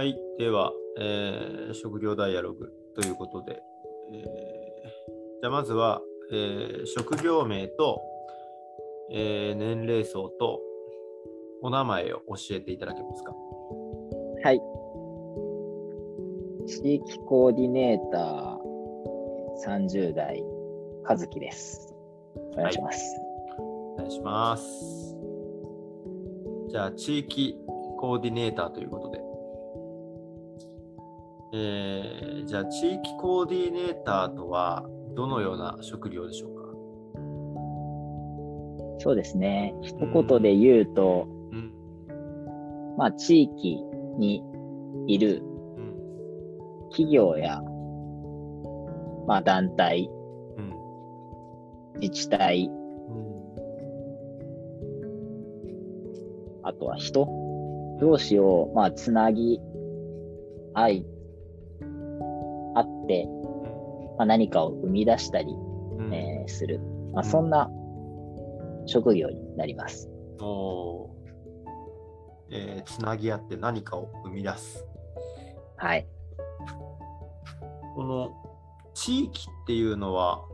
はい、では、えー職業ダイアログということで、えーじゃあまずは、えー職業名と、えー年齢層とお名前を教えていただけますか？はい。地域コーディネーター30代、和樹です。お願いします。お願いします。じゃあ、地域コーディネーターということで。じゃあ、地域コーディネーターとはどのような職業でしょうか？そうですね。一言で言うと、うん。まあ、地域にいるうん。企業や、まあ、団体、うん。自治体、うん。あとは人同士を、まあ、つなぎ合い、まあ、何かを生み出したり、うんえーする。まあ、うんそんな職業になります。おーえーつなぎ合って何かを生み出す。はい。この地域っていうのは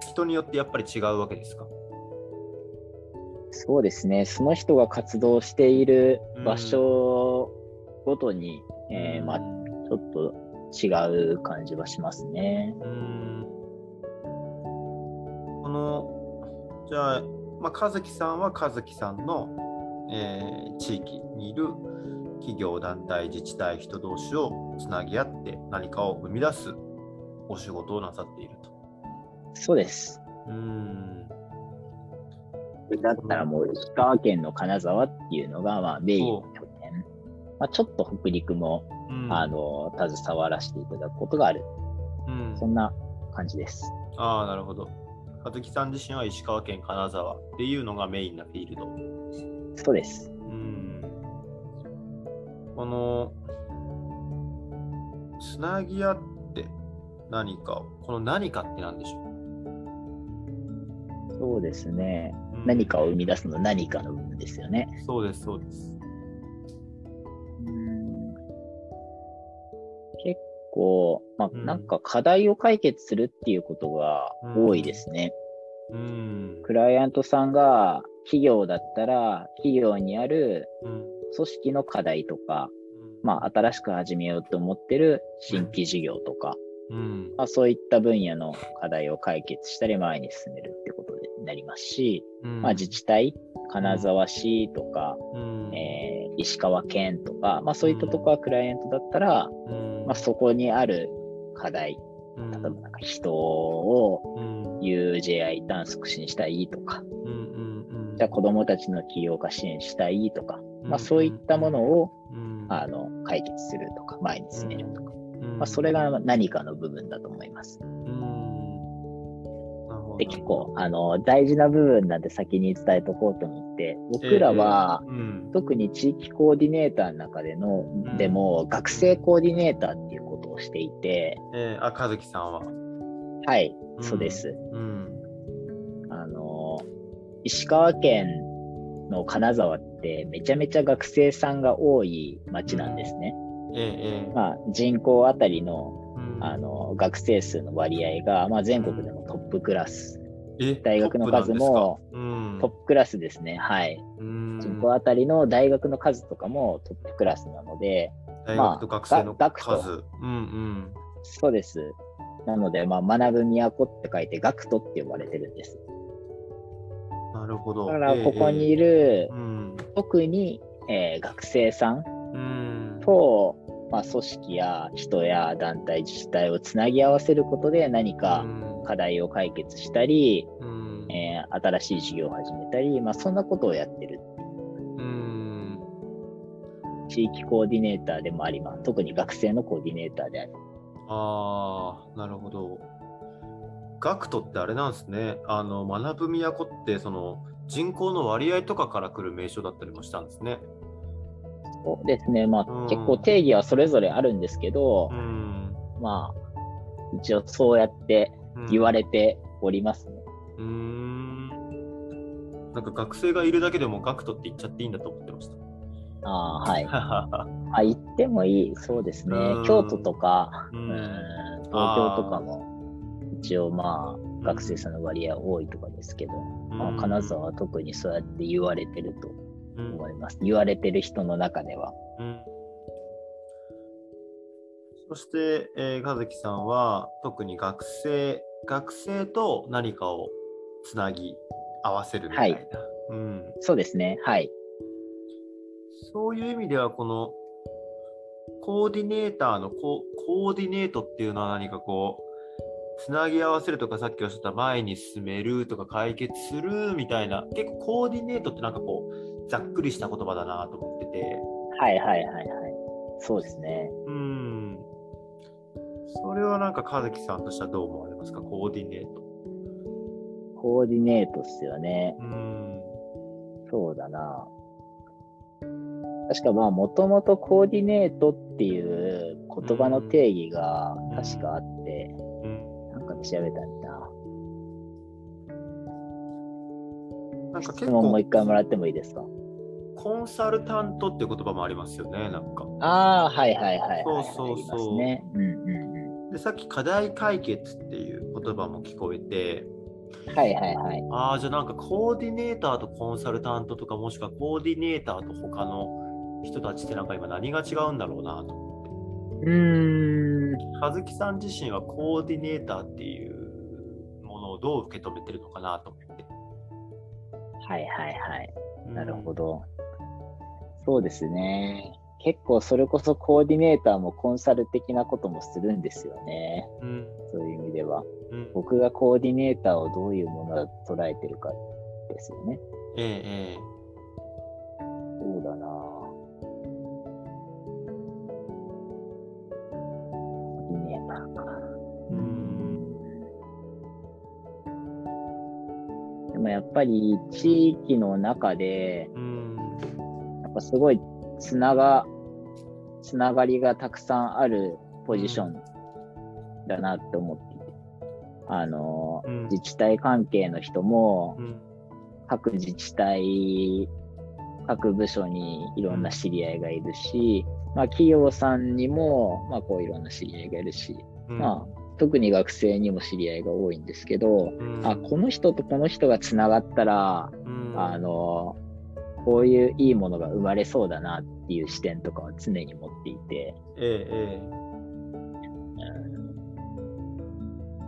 人によってやっぱり違うわけですか？そうですね。その人が活動している場所ごとに、えーまあ、ちょっと違う感じはしますね。うーんこのじゃあ、まあ、和樹さんは和樹さんの、えー地域にいる企業団体自治体人同士をつなぎ合って何かを生み出すお仕事をなさっていると。そうです。うーんだったらもう石川県の金沢っていうのが、まあ、メインの拠点。まあ、ちょっと北陸も、うんあの、携わらせていただくことがある。うんそんな感じです。ああ、なるほど。和樹さん自身は石川県金沢っていうのがメインなフィールド。そうです。うん。この、つなぎ合って何かを、この何かって何でしょそうですね。う、うん何かを生み出すの何かの部分ですよね。そうです、そうです。構、まあ、うんなんか課題を解決するっていうことが多いですね。うん。クライアントさんが企業だったら、企業にあるうん。組織の課題とか、まあ、新しく始めようと思ってる新規事業とか、うん。まあ、そういった分野の課題を解決したり前に進めるってことになりますし、うん。まあ、自治体、金沢市とか、うん。えー石川県とか、まあ、そういったとこはクライアントだったら、うんまあ、そこにある課題、うん例えばなんか人をうん。UJI 短促進したいとか、じゃあ子供たちの起業家支援したいとか、うんまあ、そういったものをうん。あの解決するとか、前に進めるとか、うんまあ、それが何かの部分だと思います。うん。なるほど。で、結構あの大事な部分なんで先に伝えとこうと思って、僕らは、ええうん。特に地域コーディネーターの中での、んでも学生コーディネーターっていうことをしていて、えー、あ、和樹さんは。はい、うんそうです。うん。あの、石川県の金沢ってめちゃめちゃ学生さんが多い町なんですね。ええええまあ、人口あたりのうんあの学生数の割合が、まあ、全国でもトップクラス、え大学の数もトップクラスですね。はい。うん人口あたりの大学の数とかもトップクラスなので、大学と学生のまあが学と数。うんそうです。なので、まあ、学ぶ都って書いて、学徒って呼ばれてるんです。うん。なるほど。だから、ええここにいる、うん。特に、えー学生さんうん。と、まあ、組織や人や団体、自治体をつなぎ合わせることで何か課題を解決したり、うん。えー新しい事業を始めたり、まあ、そんなことをやってるうん。地域コーディネーターでもあります。特に学生のコーディネーターである。ああ、なるほど。学徒ってあれなんですね。あの、学ぶ都って、その、人口の割合とかから来る名称だったりもしたんですね。そうですね。まあ、うん結構定義はそれぞれあるんですけど、うん。まあ、一応そうやって言われておりますね。うーん。なんか学生がいるだけでも学徒って言っちゃっていいんだと思ってました。ああ、はい。あ、行ってもいい、そうですねうん。京都とか、東京とかも、一応まあ、学生さんの割合多いとかですけど、まあ、金沢は特にそうやって言われてるとうん思います。言われてる人の中では。うんそして、えー、和樹さんは特に学生、学生と何かをつなぎ合わせるみたいな。はいうん、そうですね。はい。そういう意味では、このコーディネーターのココーディネートっていうのは何かこう、つなぎ合わせるとか、さっきおっしゃった前に進めるとか解決するみたいな、結構コーディネートってなんかこう、ざっくりした言葉だなと思ってて。はいはいはいはい。そうですね。うん。それはなんか和樹さんとしてはどう思われますか、コーディネート。コーディネートっすよね。うん。そうだな。確かまあ、もともとコーディネートっていう言葉の定義が確かあって、うん、なんかで調べたんだ。なんか結質問もう構一回もらってもいいですか？コンサルタントっていう言葉もありますよね、なんか。ああ、はいはいはいはい、そうそうそうね。うんうんで、さっき課題解決っていう言葉も聞こえて、うん。はいはいはい。ああ、じゃあなんかコーディネーターとコンサルタントとか、もしくはコーディネーターと他の人たちってなんか今何が違うんだろうなと思って。うーん。和樹さん自身はコーディネーターっていうものをどう受け止めてるのかなと思って。はいはいはい。うんなるほど。そうですね。結構それこそコーディネーターもコンサル的なこともするんですよね。うんそういう意味では。うん僕がコーディネーターをどういうものだと捉えてるかですよね。ええええそうだなコーディネーターか。うんでもやっぱり地域の中で、うんやっぱすごいつなが、つながりがたくさんあるポジションだなって思っていて。あの、うん。自治体関係の人も、うん。各自治体、各部署にいろんな知り合いがいるし、まあ企業さんにも、まあこういろんな知り合いがいるし、うん。まあ特に学生にも知り合いが多いんですけど、うん。あ、この人とこの人がつながったら、うん。あの、こういういいものが生まれそうだなっていう視点とかは常に持っていて、えええ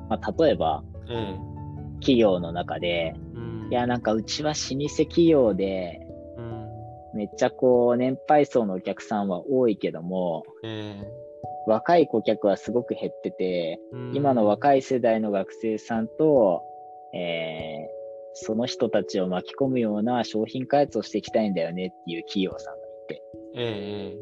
まあ、例えばええ。企業の中で、えうん。いや、なんかうちは老舗企業で、うん。めっちゃこう、年配層のお客さんは多いけども、ええ。若い顧客はすごく減ってて、うん。今の若い世代の学生さんと、えーその人たちを巻き込むような商品開発をしていきたいんだよねっていう企業さんがいて。え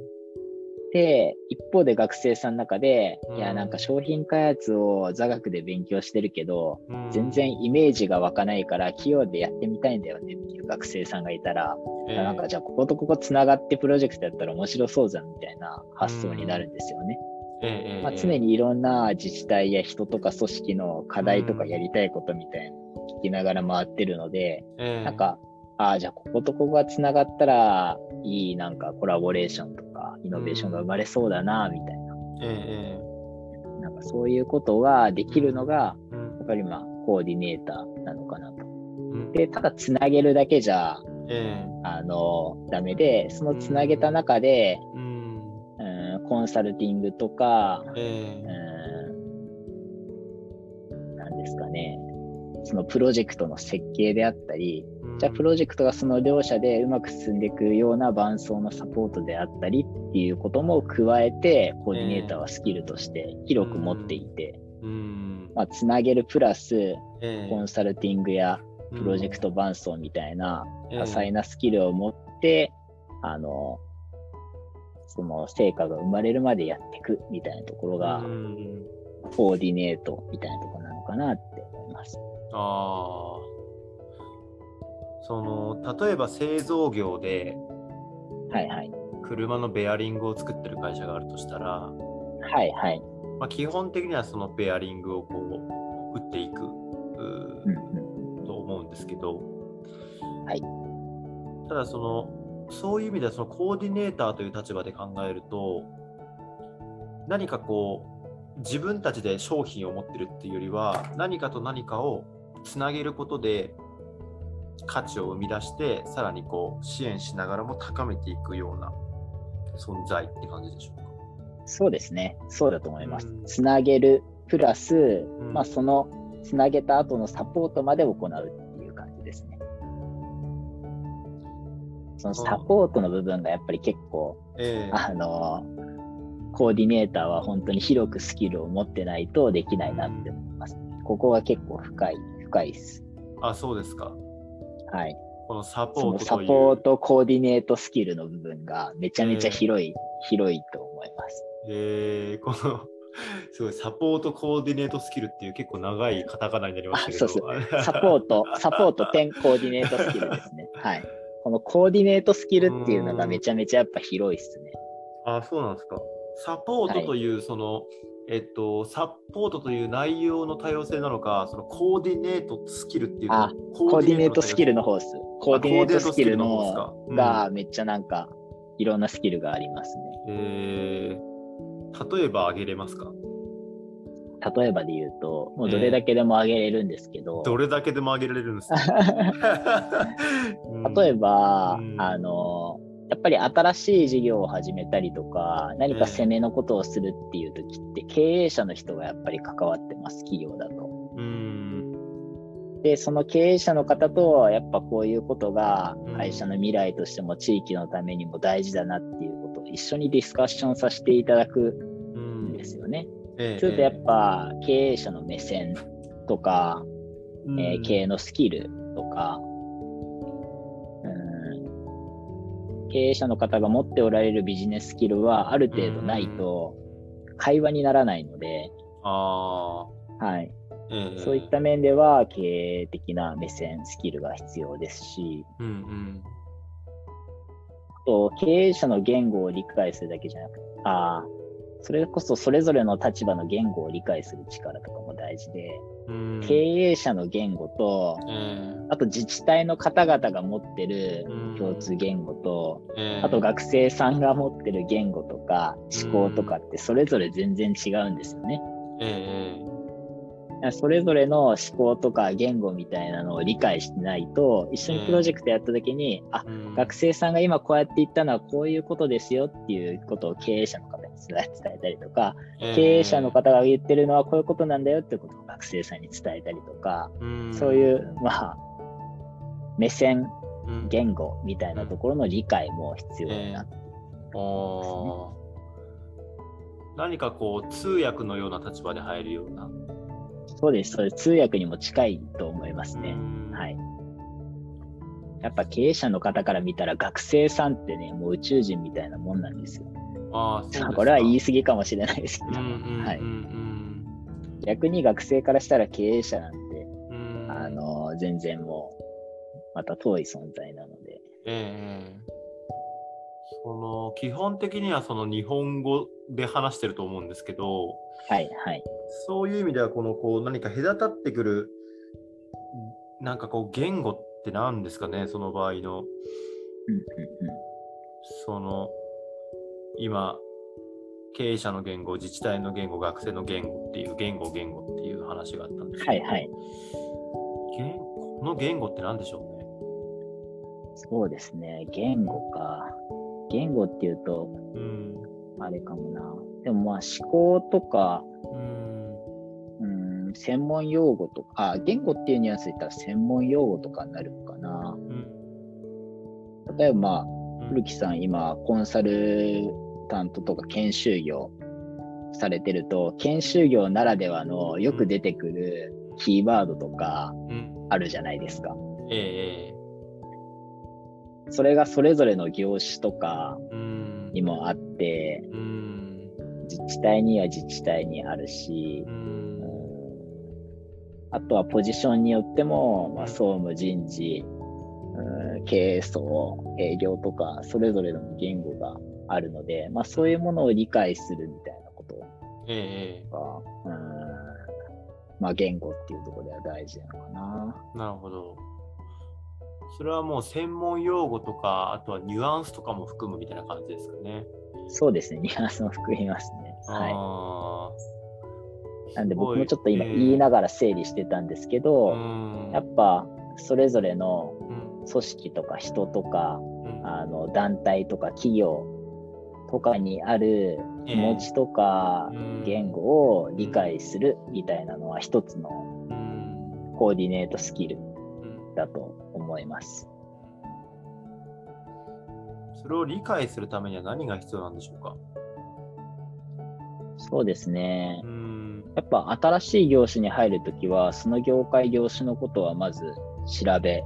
で、一方で学生さんの中で、うんいや、なんか商品開発を座学で勉強してるけど、えうん全然イメージが湧かないから企業でやってみたいんだよねっていう学生さんがいたら、ええなんかじゃあこことここつながってプロジェクトやったら面白そうじゃんみたいな発想になるんですよね。ええええまあ、常にいろんな自治体や人とか組織の課題とかやりたいことみたいな聞きながら回ってるので、ええなんか、ああ、じゃあこことここがつながったらいいなんかコラボレーションとかイノベーションが生まれそうだな、みたいな。ええなんかそういうことができるのが、やっぱりまあコーディネーターなのかなと。うん。で、ただつなげるだけじゃ、ええあの、ダメで、そのつなげた中で、うんうん、コンサルティングとか、えうえん、なんですかね、そのプロジェクトの設計であったり、うん。じゃあプロジェクトがその両者でうまく進んでいくような伴走のサポートであったりっていうことも加えて、コーディネーターはスキルとして広く持っていて、うん。まあ、つなげるプラス、ええ。コンサルティングやプロジェクト伴走みたいな多彩なスキルを持って、あの、その成果が生まれるまでやっていくみたいなところがう、んコーディネートみたいなところなのかなって思います。ああ。その、例えば製造業ではいはい。車のベアリングを作ってる会社があるとしたら、はいはい。まあ、基本的にはそのベアリングをこう、打っていくううんうんと思うんですけど、はいただその、そういう意味ではそのコーディネーターという立場で考えると何かこう自分たちで商品を持ってるっていうよりは何かと何かをつなげることで価値を生み出してさらにこう支援しながらも高めていくような存在って感じでしょうか？そうですね。そうだと思いますうん。つなげる、プラス、んまあ、そのつなげた後のサポートまで行うっていう感じですね。そのサポートの部分がやっぱり結構、ええあの、コーディネーターは本当に広くスキルを持ってないとできないなって思います。ここは結構深い、深いです。あそうですかはい。このサポートというサポートコーディネートスキルの部分がめちゃめちゃ広い、広いと思います。えー、この すごいサポートコーディネートスキルっていう結構長いカタカナになりましたけど。あそうサポート、サポート 点コーディネートスキルですね。はい。このコーディネートスキルっていうのがめちゃめちゃやっぱ広いっすね。あ、そうなんですか。サポートという、その、えっと、サポートという内容の多様性なのか、そのコーディネートスキルっていうあココーディネートスキルのの方っす。コーディネートスキルコーディネートスキルの方っのすかうんがめっちゃなんかいろんなスキルがありますね。えー、例えば挙げれますか？例えばで言うと、もうどれだけでも上げれるんですけど、どれだけでも挙げられるんですね うん例えば、うんあの、やっぱり新しい事業を始めたりとか、何か攻めのことをするっていう時って、経営者の人がやっぱり関わってます、企業だと。うん。で、その経営者の方と、やっぱこういうことがうん会社の未来としても地域のためにも大事だなっていうことを一緒にディスカッションさせていただくうんんですよね。ええそれとやっぱ経営者の目線とか、うん。えー経営のスキルとか、うん経営者の方が持っておられるビジネススキルはある程度ないと会話にならないので、あはい、あ、ええ。そういった面では経営的な目線、スキルが必要ですし、うんうん。あと経営者の言語を理解するだけじゃなくて、あーそれこそそれぞれの立場の言語を理解する力とかも大事で、うん。経営者の言語と、えあと自治体の方々が持ってるうん。共通言語と、えええあと学生さんが持ってる言語とか思考とかってそれぞれ全然違うんですよね。ええそれぞれの思考とか言語みたいなのを理解してないと、一緒にプロジェクトやった時に、あ、うん。学生さんが今こうやって言ったのはこういうことですよっていうことを経営者の伝えたりとか、経営者の方が言ってるのはこういうことなんだよってことを学生さんに伝えたりとか、そういう、まあ、目線、うん言語みたいなところの理解も必要になってあー何かこう通訳のような立場で入るような。そうです、そうです。通訳にも近いと思いますね。うんはい。やっぱ経営者の方から見たら学生さんってね、もう宇宙人みたいなもんなんですよ。あーそうですか。これは言い過ぎかもしれないですけど、はい。うん逆に学生からしたら経営者なんて、うん。あの、全然もう、また遠い存在なので。ええ。その基本的にはその日本語で話してると思うんですけど、はい、はい。そういう意味ではこのこう何か隔たってくるなんかこう言語って何ですかねその場合の。うんうんうん。その今経営者の言語自治体の言語学生の言語っていう言語言語っていう話があったんですけど、はい、はい。言この言語って何でしょうね？そうですね。言語か。言語っていうと、うんあれかもな。でもまあ思考とか、うんうん、専門用語とか、あ、言語っていうニュアンスで言ったら専門用語とかになるのかな。うん例えばまあ、うん古木さん今、コンサルタントとか研修業されてると、研修業ならではのよく出てくるキーワードとかうん。あるじゃないですか。ええそれがそれぞれの業種とかうん。にもあって、うん。自治体には自治体にあるしう、うん。んあとはポジションによっても、まあ、総務人事、うん経営層、営業とか、それぞれの言語があるので、まあ、そういうものを理解するみたいなことええが、うんまあ、言語っていうところでは大事なのかな。なるほど。それはもう専門用語とか、あとはニュアンスとかも含むみたいな感じですかね。そうですね、ニュアンスも含みますね。はい。なんで僕もちょっと今言いながら整理してたんですけど、やっぱそれぞれの組織とか人とか、あの団体とか企業とかにある気持ちとか言語を理解するみたいなのは一つのコーディネートスキルだと思います。それを理解するためには何が必要なんでしょうか？そうですね。やっぱ新しい業種に入るときは、その業界業種のことはまず調べ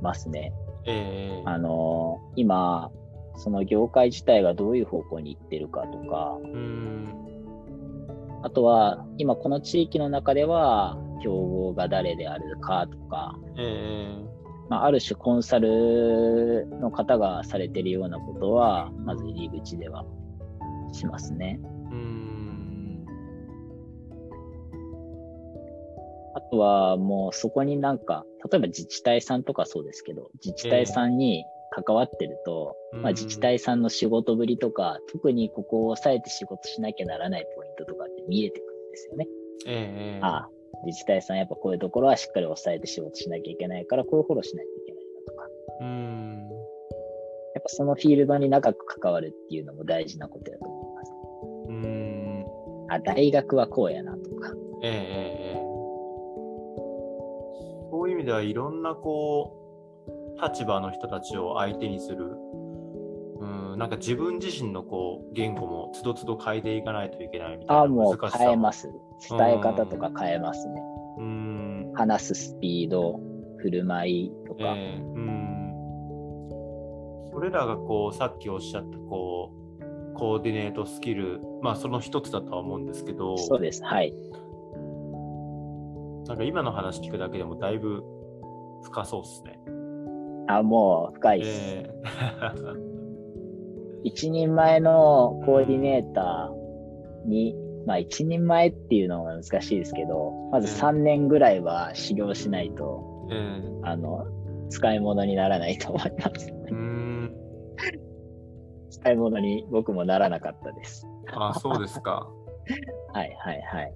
ますね。えー、あの今、その業界自体がどういう方向に行ってるかとか、あとは今この地域の中では競合が誰であるかとか、えー、まあ、ある種コンサルの方がされてるようなことはまず入り口ではしますね。あとはもうそこになんか、例えば自治体さんとかそうですけど、自治体さんに関わってると、えー、まあ、自治体さんの仕事ぶりとか、特にここを抑えて仕事しなきゃならないポイントとかって見えてくるんですよね。えー、ああ、自治体さんやっぱこういうところはしっかり抑えて仕事しなきゃいけないから、こういうフォローしないといけないなとか。うんやっぱそのフィールドに長く関わるっていうのも大事なことだと思います。うんあ、大学はこうやなとか。ええーそういう意味ではいろんなこう立場の人たちを相手にする。うんなんか自分自身のこう言語もつどつど変えていかないといけないみたいなあもう変えます。伝え方とか変えますね。うん。話すスピード振る舞いとか、えー、うん。それらがこうさっきおっしゃったこうコーディネートスキルまあその一つだとは思うんですけどそうです。はい。なんか今の話聞くだけでもだいぶ深そうっすね。あ、もう深いっす。えー、一人前のコーディネーターに、まあ一人前っていうのは難しいですけど、まず3年ぐらいは修行しないと、えー、あの、使い物にならないと思います。使い物に僕もならなかったです。あ、そうですか。はいはいはい。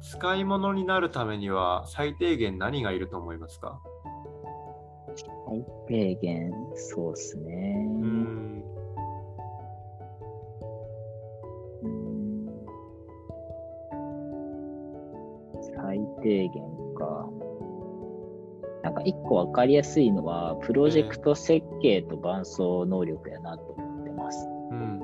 使い物になるためには最低限何がいると思いますか？最低限、そうですね。うん最低限か。なんか一個わかりやすい。のは、プロジェクト設計と伴走能力やなと思ってます。うん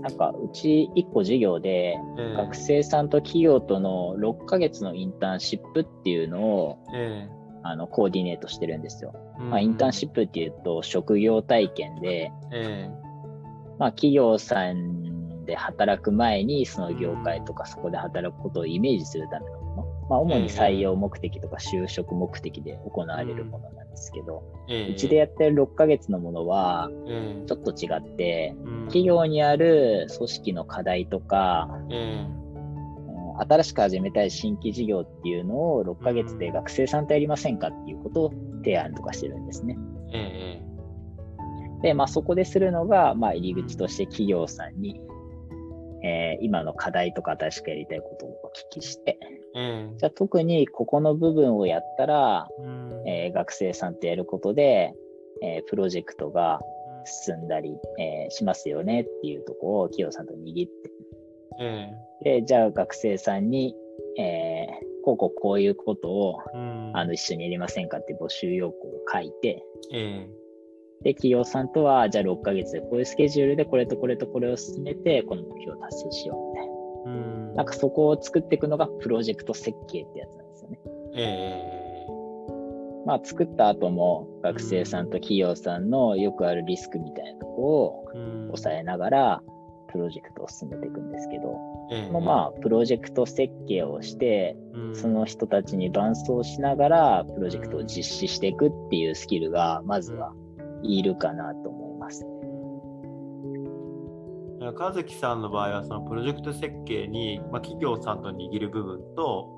なんかうち1個授業で、学生さんと企業との6ヶ月のインターンシップってい。うのを、えー、あのコーディネートしてるんですよ。うん、まあ、インターンシップっていうと職業体験で、えー、まあ、企業さんで働く前にその業界とかそこで働くことをイメージするためのもの、まあ、主に採用目的とか就職目的で行われるものなんですけど、うちでやってる6ヶ月のものは、ちょっと違って、企業にある組織の課題とか、新しく始めたい新規事業っていうのを6ヶ月で学生さんとやりませんかっていうことを提案とかしてるんですね。で、まあ、そこでするのが、まあ、入り口として企業さんに、えー、今の課題とか新しくやりたいことをお聞きして、じゃあ特にここの部分をやったら、えー、学生さんとやることで、えー、プロジェクトが進んだり、えー、しますよねっていうところを企業さんと握って、でじゃあ学生さんに、えー、こうこうこういうことを、あの一緒にやりませんかって募集要項を書いて、で、企業さんとは、じゃあ6ヶ月でこういうスケジュールでこれとこれとこれを進めて、この目標を達成しようみたいな。うん、なんかそこを作っていくのがプロジェクト設計ってやつなんですよね。えー、まあ作った後も学生さんと企業さんのよくあるリスクみたいなとこを抑えながらプロジェクトを進めていくんですけど、えー、まあプロジェクト設計をして、その人たちに伴走しながらプロジェクトを実施していくっていうスキルがまずはいるかなと思います。和樹さんの場合はそのプロジェクト設計に、まあ、企業さんと握る部分と、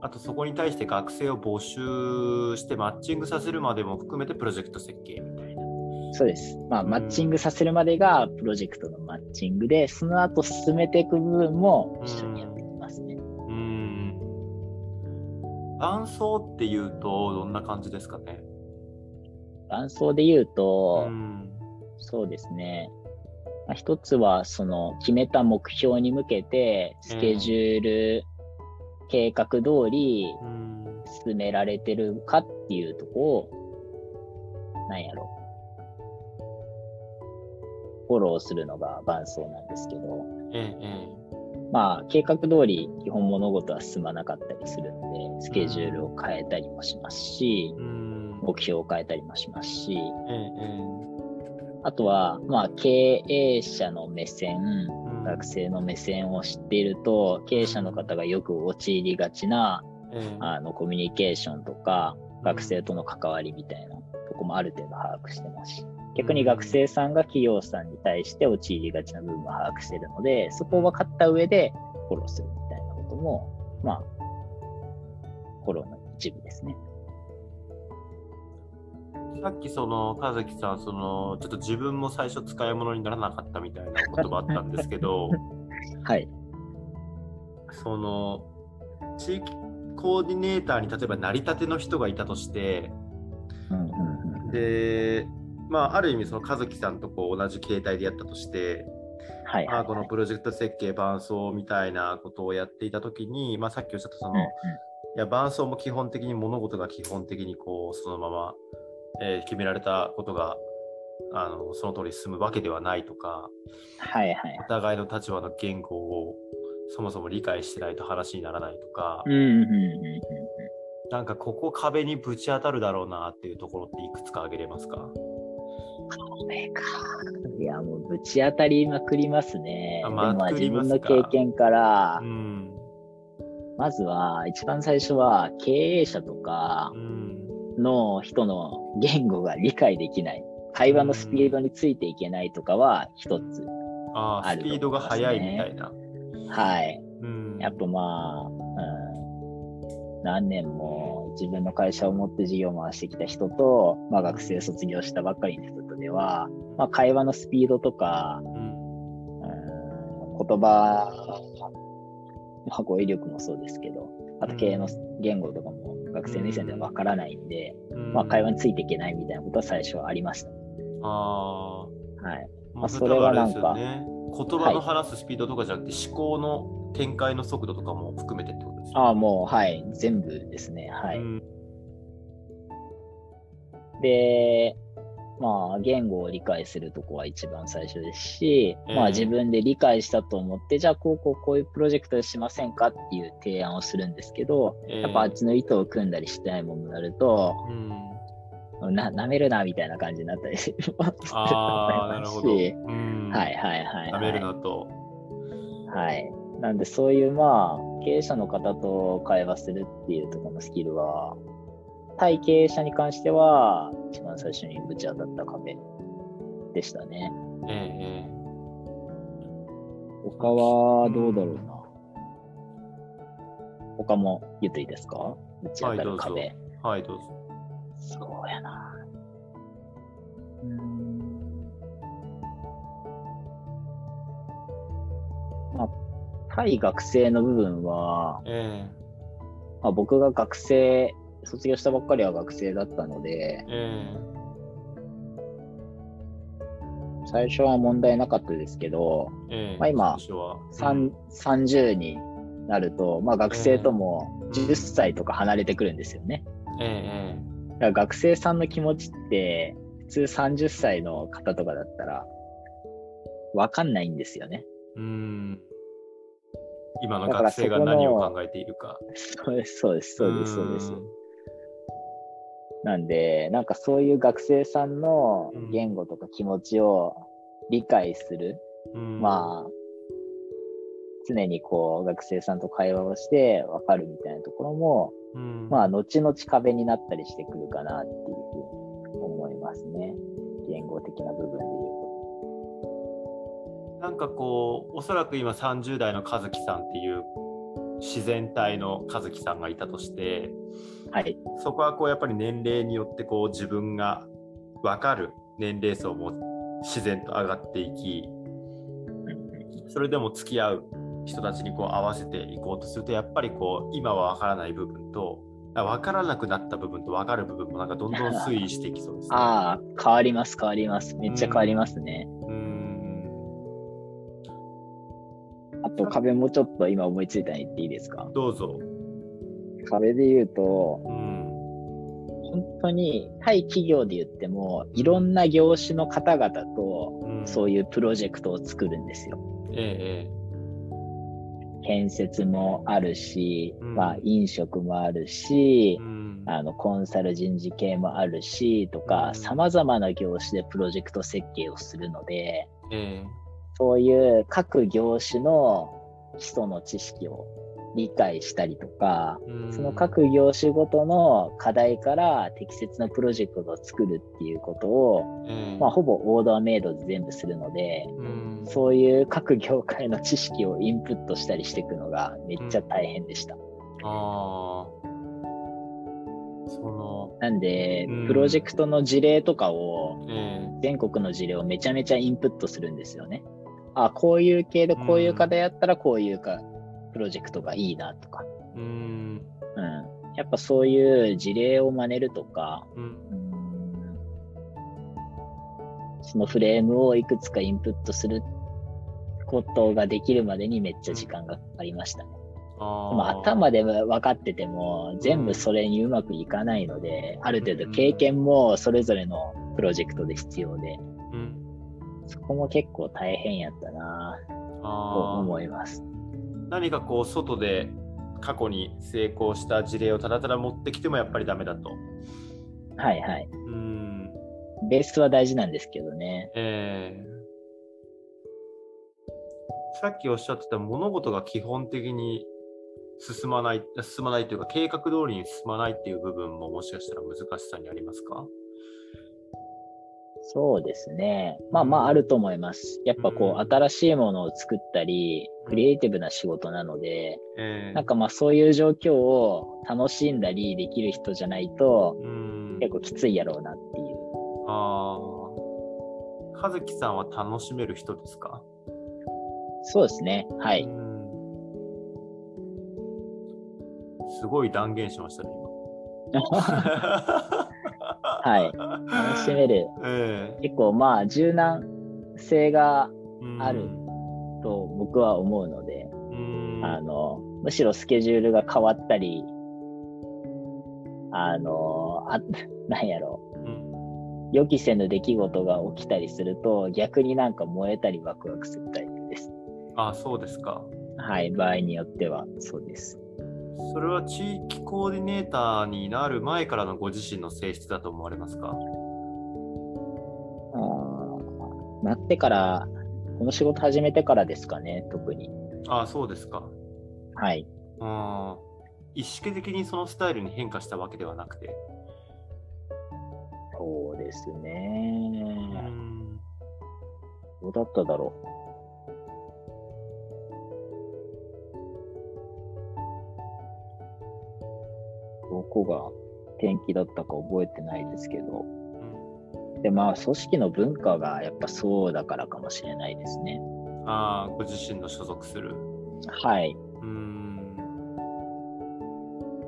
あとそこに対して学生を募集してマッチングさせるまでも含めてプロジェクト設計み。そうです。まあ、マッチングさせるまでがプロジェクトのマッチングで、その後進めていく部分も一緒にやっていきますね。うん。伴奏っていうと、どんな感じですかね？伴奏で言うと、うそうですね。まあ、一つは、その決めた目標に向けて、スケジュール、計画通り進められてるかっていうとこを、なんやろフォローするのが伴奏なんですけど、ええ、まあ、計画通り基本物事は進まなかったりするんで、スケジュールを変えたりもしますし、目標を変えたりもしますし、あとは、まあ、経営者の目線、学生の目線を知っていると、経営者の方がよく陥りがちな、あのコミュニケーションとか、学生との関わりみたいなとこもある程度把握してますし、逆に学生さんが企業さんに対して陥りがちな部分も把握しているので、そこを分かった上でフォローするみたいなことも、まあ、フォローの一部ですね。さっきその和樹さんそのちょっと自分も最初使い物にならなかったみたいな言葉あったんですけど はい。その地域コーディネーターに例えば成り立ての人がいたとして、でまあ、ある意味その和樹さんとこう同じ形態でやったとして、はいまあ、このプロジェクト設計伴奏みたいなことをやっていたときに、まあ、さっきおっしゃったその、うんうん、いや伴奏も基本的に物事が基本的にこうそのまま、えー、決められたことがあのその通り進むわけではないとか、はいはい、お互いの立場の言語をそもそも理解してないと話にならないとか、うんうんうんうん、なんかここ壁にぶち当たるだろうなっていうところっていくつか挙げれますか？これか。いや、もうぶち当たりまくりますね。まあ自分の経験から、うん、まずは、一番最初は経営者とかの人の言語が理解できない。会話のスピードについていけないとかは一つあ、あ、スピードが速いみたいな。はい。うん、やっぱまあ、うん、何年も自分の会社を持って事業を回してきた人と、まあ、学生卒業したばっかりの人とでは、まあ、会話のスピードとか、うん、言葉、まあ、語彙力もそうですけど、あと経営の言語とかも学生の以前ではわからないんで、うん、まあ、会話についていけないみたいなことは最初はありました。ああ。はい。まあ、それはなんか、ね、言葉の話すスピードとかじゃなくて、思考の展開の速度とかも含めてってことですか、ああ、もう、はい、全部ですね。はい。で、まあ、言語を理解するとこは一番最初ですし、えー、まあ自分で理解したと思って、じゃあこうこうこういうプロジェクトしませんかっていう提案をするんですけど、えー、やっぱあっちの意図を組んだりしてないものになると、うん、な舐めるなみたいな感じになったりしますあなるほど、はいはいはいはい。舐めるなと。はい。なんでそういうまあ、経営者の方と会話するっていうところのスキルは、対経営者に関しては、一番最初にぶち当たった壁でしたね。ええ。他はどうだろうな。他も言っていいですか？ぶち当たる壁。はい、どうぞ。そうやな。うん。対学生の部分は、ええ。まあ、僕が学生卒業したばっかりは学生だったので、最初は問題なかったですけど、まあ、今、30になると、まあ、学生とも10歳とか離れてくるんですよね。だから学生さんの気持ちって、普通30歳の方とかだったら、わかんないんですよね。うん今の学生が何を考えているか。そうです、そうです、そうです、そうです。なんで、なんかそういう学生さんの言語とか気持ちを理解する、うん、まあ、常にこう学生さんと会話をして分かるみたいなところも、うん、まあ、後々壁になったりしてくるかなっていうふうに思いますね。言語的な部分で。なんかこう、おそらく今30代の和樹さんっていう自然体の和樹さんがいたとして、はい、そこはこうやっぱり年齢によってこう自分が分かる年齢層も自然と上がっていきそれでも付き合う人たちにこう合わせていこうとするとやっぱりこう今は分からない部分と分からなくなった部分と分かる部分もなんかどんどん推移していきそうです、ね、ああ変わります変わります。めっちゃ変わりますね。あと壁もちょっと今思いついたの言っていいですか？どうぞ。壁で言うと、うん。本当に対企業で言ってもいろんな業種の方々とそういうプロジェクトを作るんですよ。ええ、建設もあるし、うん、まあ、飲食もあるし、うん、あのコンサル人事系もあるしとかさまざまな業種でプロジェクト設計をするので、え、そういう各業種の基礎の知識を理解したりとか、その各業種ごとの課題から適切なプロジェクトを作るっていうことを、まあ、ほぼオーダーメイドで全部するので、そういう各業界の知識をインプットしたりしていくのがめっちゃ大変でした。あそのなんで、プロジェクトの事例とかを、全国の事例をめちゃめちゃインプットするんですよね。あ、こういう系でこういう課題やったらこういうか、プロジェクトがいいなとか。うん。うん。やっぱそういう事例を真似るとか、うん、そのフレームをいくつかインプットすることができるまでにめっちゃ時間がかかりましたね。まあ、頭で分かってても全部それにうまくいかないので、うん、ある程度経験もそれぞれのプロジェクトで必要で、うん、そこも結構大変やったなと思います。何かこう外で過去に成功した事例をただただ持ってきてもやっぱりダメだと。はいはい。うん。ベースは大事なんですけどね。えー、さっきおっしゃってた物事が基本的に進まない、進まないというか計画通りに進まないっていう部分ももしかしたら難しさにありますか？そうですね。まあまああると思います。やっぱこう、新しいものを作ったり、クリエイティブな仕事なので、なんかまあそういう状況を楽しんだりできる人じゃないと、結構きついやろうなっていう。ああ。和樹さんは楽しめる人ですか？そうですね。はい。すごい断言しましたね、今。はい。楽しめる。えー、結構まあ柔軟性があると僕は思うので、あの、むしろスケジュールが変わったり、あの、あ、なんやろう。予期せぬ出来事が起きたりすると逆になんか燃えたりワクワクするタイプです。あそうですか。はい、場合によってはそうです。それは地域コーディネーターになる前からのご自身の性質だと思われますか？あなってから、この仕事始めてからですかね、特に。ああ、そうですか。はい。あ意識的にそのスタイルに変化したわけではなくて。そうですね。どうだっただろう。どこが転機だったか覚えてないですけど、でまあ組織の文化がやっぱそうだからかもしれないですね。ああ、ご自身の所属する。はい。うん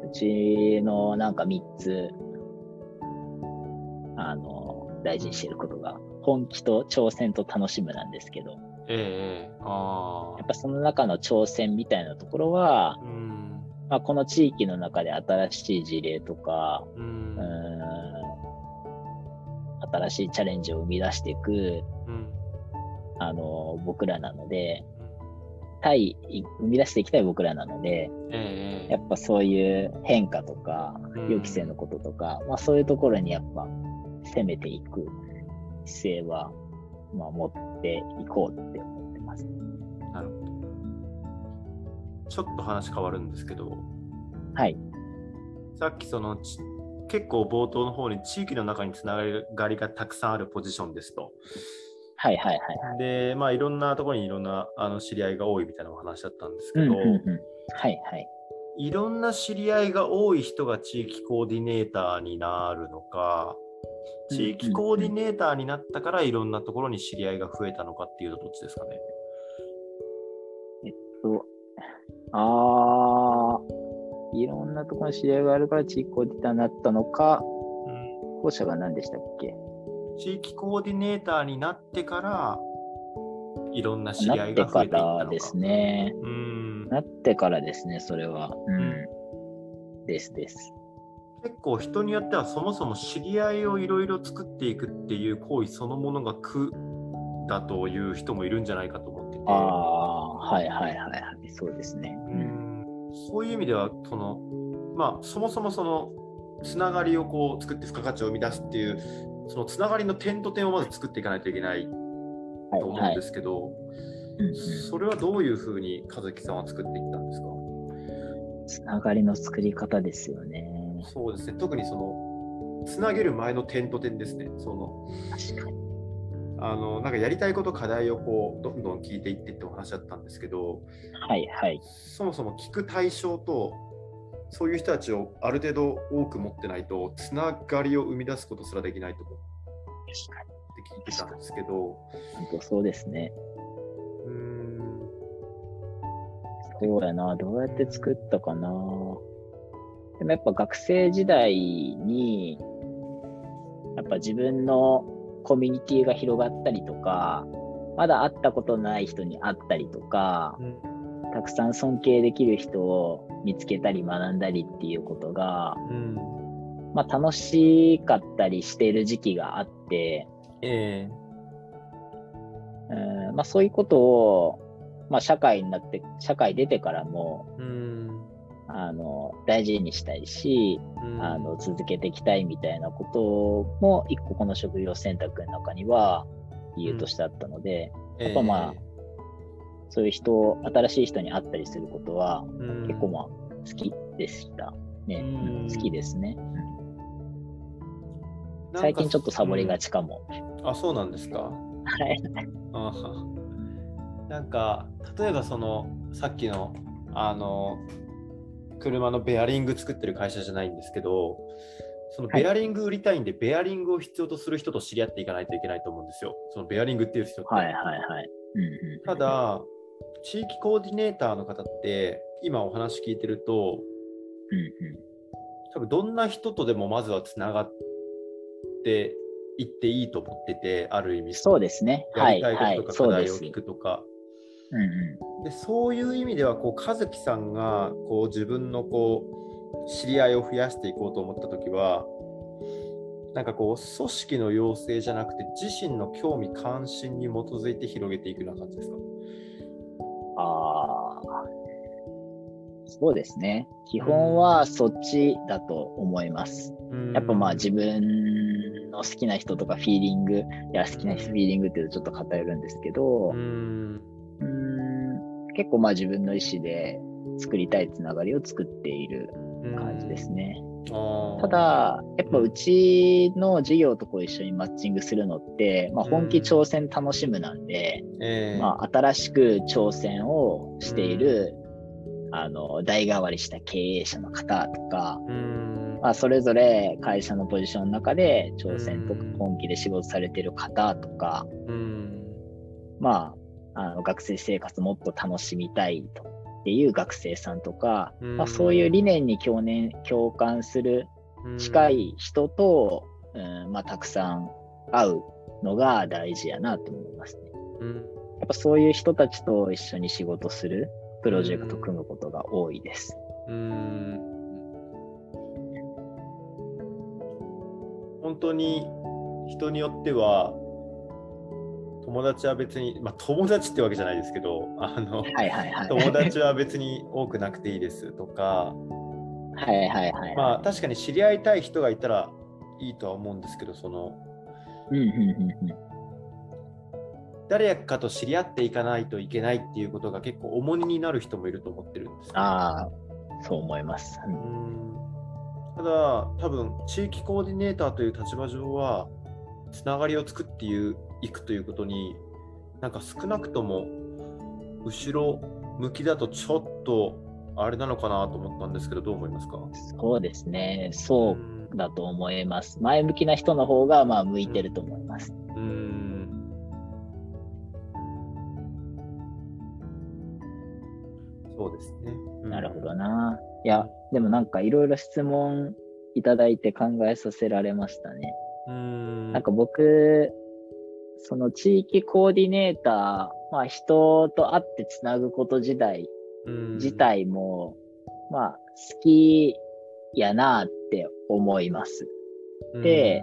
うちのなんか3つ、あの、大事にしてることが、本気と挑戦と楽しむなんですけど、ええー、あやっぱその中の挑戦みたいなところは、うんまあ、この地域の中で新しい事例とか、うん、新しいチャレンジを生み出していく、うん、あの僕らなので、対生み出していきたい僕らなので、えー、やっぱそういう変化とか、予期せぬこととか、まあ、そういうところにやっぱ攻めていく姿勢は、まあ、持っていこうって思ちょっと話変わるんですけど、はい。さっきその結構冒頭の方に地域の中につながりがたくさんあるポジションですと。はいはいはい。で、まあいろんなところにいろんなあの知り合いが多いみたいなお話だったんですけど、はいはい。いろんな知り合いが多い人が地域コーディネーターになるのか、地域コーディネーターになったからいろんなところに知り合いが増えたのかっていうとどっちですかね？えっと、ああ、いろんなところに知り合いがあるから地域コーディネーターになったのか、うん、後者が何でしたっけ？地域コーディネーターになってからいろんな知り合いが増えていったのか。ですね。うん。なってからですね、それは。うん。ですです。結構人によってはそもそも知り合いをいろいろ作っていくっていう行為そのものが苦だという人もいるんじゃないかと思ってて。はいはいはいはい、そうですね。うん、そういう意味では、その、まあ、そもそもその、つながりをこう作って付加価値を生み出すっていう、そのつながりの点と点をまず作っていかないといけないと思うんですけど、はい。はい、それはどういうふうに和樹さんは作っていったんですか？つながりの作り方ですよね。そうですね、特にその、つなげる前の点と点ですね。その確かにあのなんかやりたいこと課題をこうどんどん聞いていってってお話だったんですけど、はいはい、そもそも聞く対象とそういう人たちをある程度多く持ってないとつながりを生み出すことすらできないと思って聞いてたんですけど。本当そうですね。うん。そうやな。どうやって作ったかな。でもやっぱ学生時代にやっぱ自分のコミュニティが広がったりとかまだ会ったことない人に会ったりとか、うんたくさん尊敬できる人を見つけたり学んだりっていうことが、うん、まあ、楽しかったりしている時期があって、えー、うんまあ、そういうことを、まあ、社会になって社会出てからも、うん、あの大事にしたいし、うん、あの続けていきたいみたいなことも一個この職業選択の中には理由としてあったので、やっぱまあ、えーそういう人、新しい人に会ったりすることは、結構まあ、好きでした。ね、うん、好きですね。最近ちょっとサボりがちかも。うん、あ、そうなんですか？はい。あなんか、例えばその、さっきの、あの、車のベアリング作ってる会社じゃないんですけど、そのベアリング売りたいんで、はい、ベアリングを必要とする人と知り合っていかないといけないと思うんですよ。そのベアリングっていう人って。はいはいはい。うんうん、ただ、地域コーディネーターの方って今お話聞いてると、うんうん、多分どんな人とでもまずはつながっていっていいと思っててある意味。そうですね。やりたいこととか課題を聞くとか、うんうん、でそういう意味ではこう和樹さんがこう自分のこう知り合いを増やしていこうと思った時はなんかこう組織の要請じゃなくて自身の興味関心に基づいて広げていくような感じですか？ああ、そうですね。基本はそっちだと思います。やっぱまあ自分の好きな人とかフィーリング、いや好きなフィーリングっていうとちょっと偏るんですけど、うん結構まあ自分の意思で作りたいつながりを作っている感じですね。ただ、やっぱうちの事業とこう一緒にマッチングするのって、まあ、本気挑戦楽しむなんで、うん。えー、まあ、新しく挑戦をしている、うん、あの代替わりした経営者の方とか、うん、まあ、それぞれ会社のポジションの中で挑戦とか本気で仕事されてる方とか、まあ、あの学生生活もっと楽しみたいとっていう学生さんとか、うん、まあ、そういう理念に共念共感する近い人と、うん、まあ、たくさん会うのが大事やなと思いますね。うん、やっぱそういう人たちと一緒に仕事するプロジェクト組むことが多いです。うん。本当に人によっては友達は別に、まあ、友達ってわけじゃないですけど、あの、はいはいはい、友達は別に多くなくていいですとか、はいはいはい、まあ確かに知り合いたい人がいたらいいとは思うんですけど、その、うんうんうんうん、誰かと知り合っていかないといけないっていうことが結構重荷になる人もいると思ってるんです、ね、ああ、そう思います。うん。ただ、多分地域コーディネーターという立場上は、つながりを作っていういくということになんか少なくとも後ろ向きだとちょっとあれなのかなと思ったんですけど、どう思いますか？そうですね。そうだと思います。前向きな人の方が、まあ、向いてると思います。うん。そうですね。うん、なるほどな。いや、でもなんかいろいろ質問いただいて考えさせられましたね。うんなんか僕、その地域コーディネーター、まあ人と会ってつなぐこと自体、自体も、まあ好きやなって思います。で、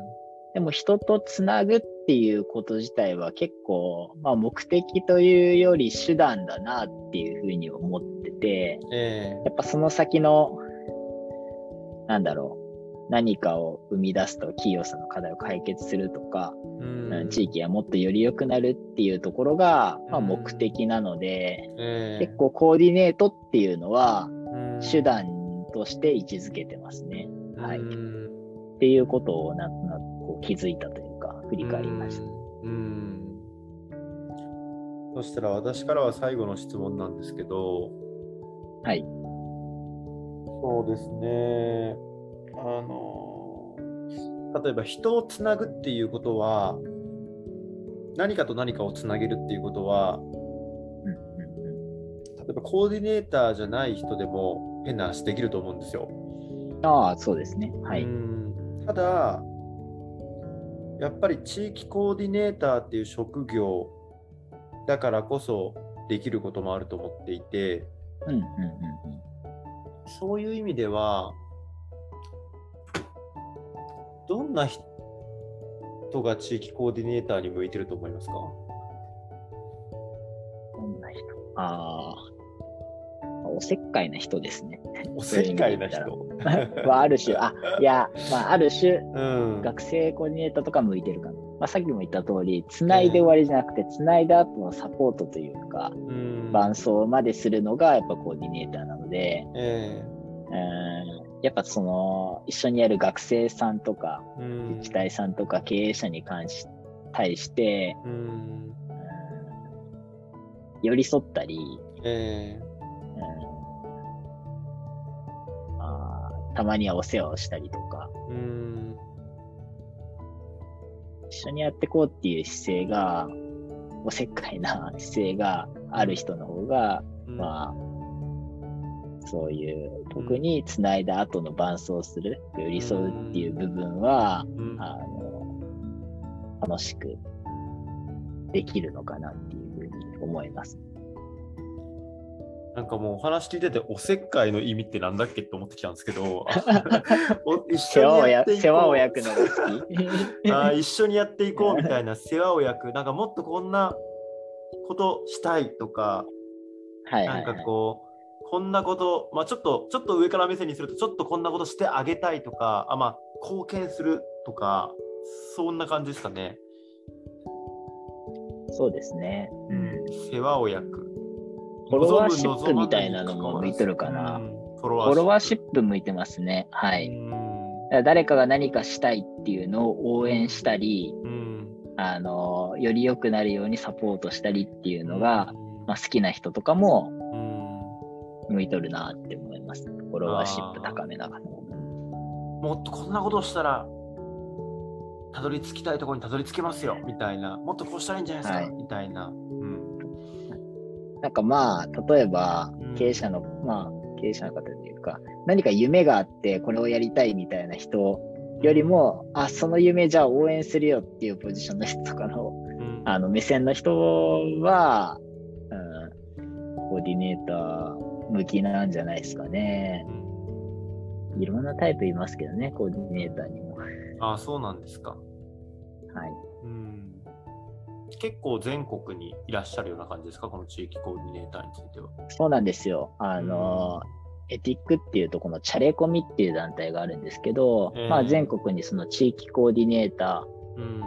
でも人とつなぐっていうこと自体は結構、まあ、目的というより手段だなっていうふうに思ってて、えー、やっぱその先の、なんだろう、何かを生み出すと企業さんの課題を解決するとか、うん、地域がもっとより良くなるっていうところが、まあ、目的なので、うんえー、結構コーディネートっていうのは手段として位置づけてますね。はい。っていうことをななこう気づいたというか、振り返りました。うんそしたら私からは最後の質問なんですけど、はい。そうですね。あの、例えば人をつなぐっていうことは、何かと何かをつなげるっていうことは、例えばコーディネーターじゃない人でも変な話できると思うんですよ。ああ、そうですね。はい。ただ、やっぱり地域コーディネーターっていう職業だからこそできることもあると思っていて、そういう意味ではどんな人が地域コーディネーターに向いてると思いますか？どんな人？ああおせっかいな人ですね。おせっかいな人。はある種、あ、いや、まあ、ある種、うん、学生コーディネーターとか向いてるかな。まあ、さっきも言った通り、つないで終わりじゃなくて、つないだ後のサポートというか、うん、伴走までするのがやっぱコーディネーターなので、えー、うんやっぱその、一緒にやる学生さんとか、自治体さんとか経営者に関し対して、うん、寄り添ったり、えーたまにはお世話をしたりとか、一緒にやっていこうっていう姿勢が、おせっかいな 姿勢がある人の方が、うん、まあ、そういう、特につないだ後の伴走する、寄り添うっていう部分は、うん、あの、楽しくできるのかなっていうふうに思います。なんかもうお話聞いてて、おせっかいの意味ってなんだっけって思ってきたんですけど、世話をや世話を焼くのが好き。あ一緒にやっていこうみたいな世話を焼く、なんかもっとこんなことしたいとか、はい。なんかこう、こんなこと、まあ、ちょっとちょっと上から目線にすると、ちょっとこんなことしてあげたいとか、あまあ、貢献するとか、そんな感じですかね。そうですね。うん、世話を焼く。フォロワーシップみたいなのも向いてるかな。フォロワーシップ向いてますね。はい。誰かが何かしたいっていうのを応援したり、あのより良くなるようにサポートしたりっていうのが、まあ、好きな人とかも向いとるなって思います。フォロワーシップ高めながら。もっとこんなことしたらたどり着きたいところにたどり着けますよ。みたいな、もっとこうしたらいいんじゃないですか、はい、みたいな。うん。なんかまあ、例えば、経営者の、うん、まあ、経営者の方というか、何か夢があって、これをやりたいみたいな人よりも、あ、その夢じゃあ応援するよっていうポジションの人とかの、うん、あの、目線の人は、うん、コーディネーター向きなんじゃないですかね。いろんなタイプいますけどね、コーディネーターにも。ああ、そうなんですか。はい。結構全国にいらっしゃるような感じですか、この地域コーディネーターについては。そうなんですよ。あの、うん、エティックっていうとこのチャレコミっていう団体があるんですけど、えー、まあ、全国にその地域コーディネーター、うん、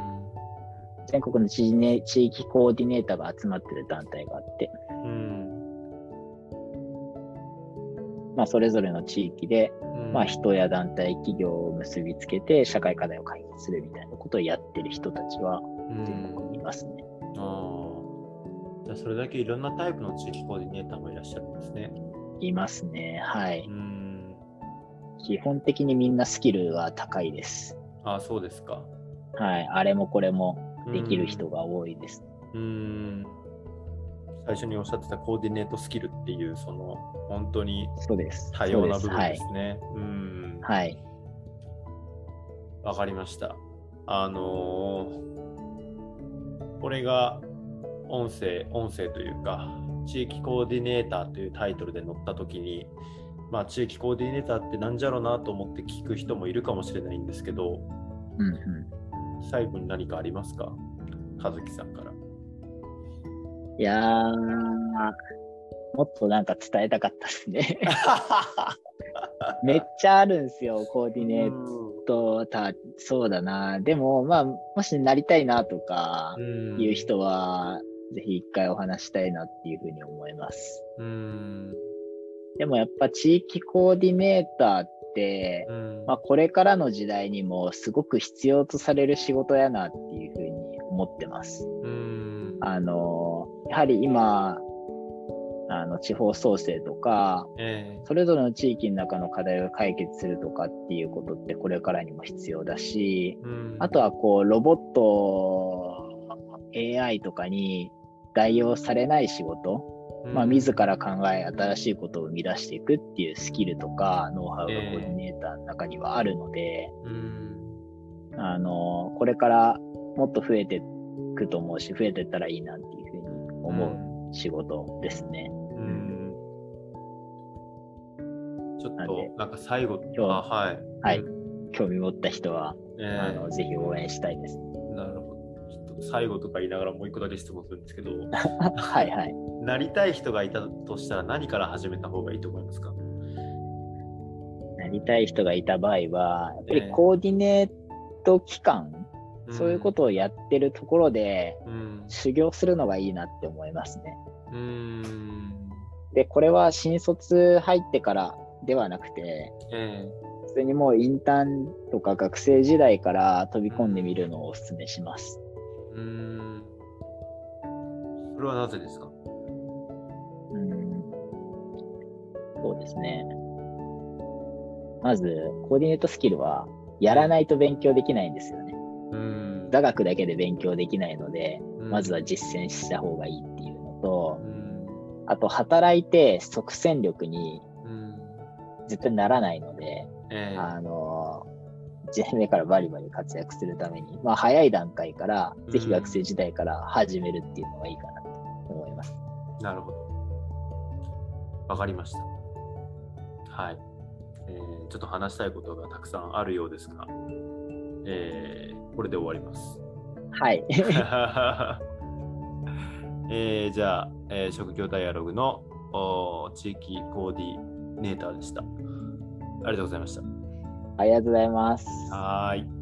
全国の地地域コーディネーターが集まってる団体があって、まあ、それぞれの地域で、まあ、人や団体、企業を結びつけて社会課題を解決するみたいなことをやってる人たちは全国にいますね。ああ。じゃあそれだけいろんなタイプの地域コーディネーターもいらっしゃるんですね。いますね。はい。基本的にみんなスキルは高いです。あそうですか。はい。あれもこれもできる人が多いです。うん最初におっしゃってたコーディネートスキルっていう、その本当に多様な部分ですね。うん。はい。わかりました。あのー、これが音声、音声というか、地域コーディネーターというタイトルで載ったときに、まあ、地域コーディネーターってなんじゃろうなと思って聞く人もいるかもしれないんですけど、うんうん、最後に何かありますか？和樹さんから。いやー、もっとなんか伝えたかったですね。めっちゃあるんですよ、コーディネートた、そうだな。でも、まあ、もしなりたいなとかいう人は、ぜひ一回お話したいなっていうふうに思います。うんでもやっぱ地域コーディネーターって、まあ、これからの時代にもすごく必要とされる仕事やなっていうふうに思ってます。あのやはり今あの地方創生とか、えー、それぞれの地域の中の課題を解決するとかっていうことってこれからにも必要だし、あとはこうロボット AI とかに代用されない仕事、まあ、自ら考え新しいことを生み出していくっていうスキルとかノウハウがコーディネーターの中にはあるので、えー、あのこれからもっと増えていくと思うし増えていったらいいなっていうふうに思う仕事ですね。うん、ちょっとなんか最後今日は、はい、はい、興味持った人は、えー、あのぜひ応援したいです。なるほど。最後とか言いながらもう一個だけ質問するんですけど、はいはい。なりたい人がいたとしたら何から始めた方がいいと思いますか？なりたい人がいた場合は、やっぱりコーディネート期間、えー、そういうことをやってるところで、修行するのがいいなって思いますね。うん、で、これは新卒入ってからではなくて、えー、普通にもうインターンとか学生時代から飛び込んでみるのをお勧めします。うん。それはなぜですか？うん。そうですね。まず、コーディネートスキルは、やらないと勉強できないんですよね。うん。座学だけで勉強できないので、まずは実践した方がいいっていうのと、あと、働いて即戦力に絶対ならないので、えー、あの、1年目からバリバリ活躍するために、まあ、早い段階から、ぜひ学生時代から始めるっていうのがいいかなと思います。うん、なるほど。わかりました。はい、えー。ちょっと話したいことがたくさんあるようですが、えー、これで終わります。はい。えー、じゃあ、えー、職業ダイアログの地域コーディネーターでした。ありがとうございました。ありがとうございます。はい。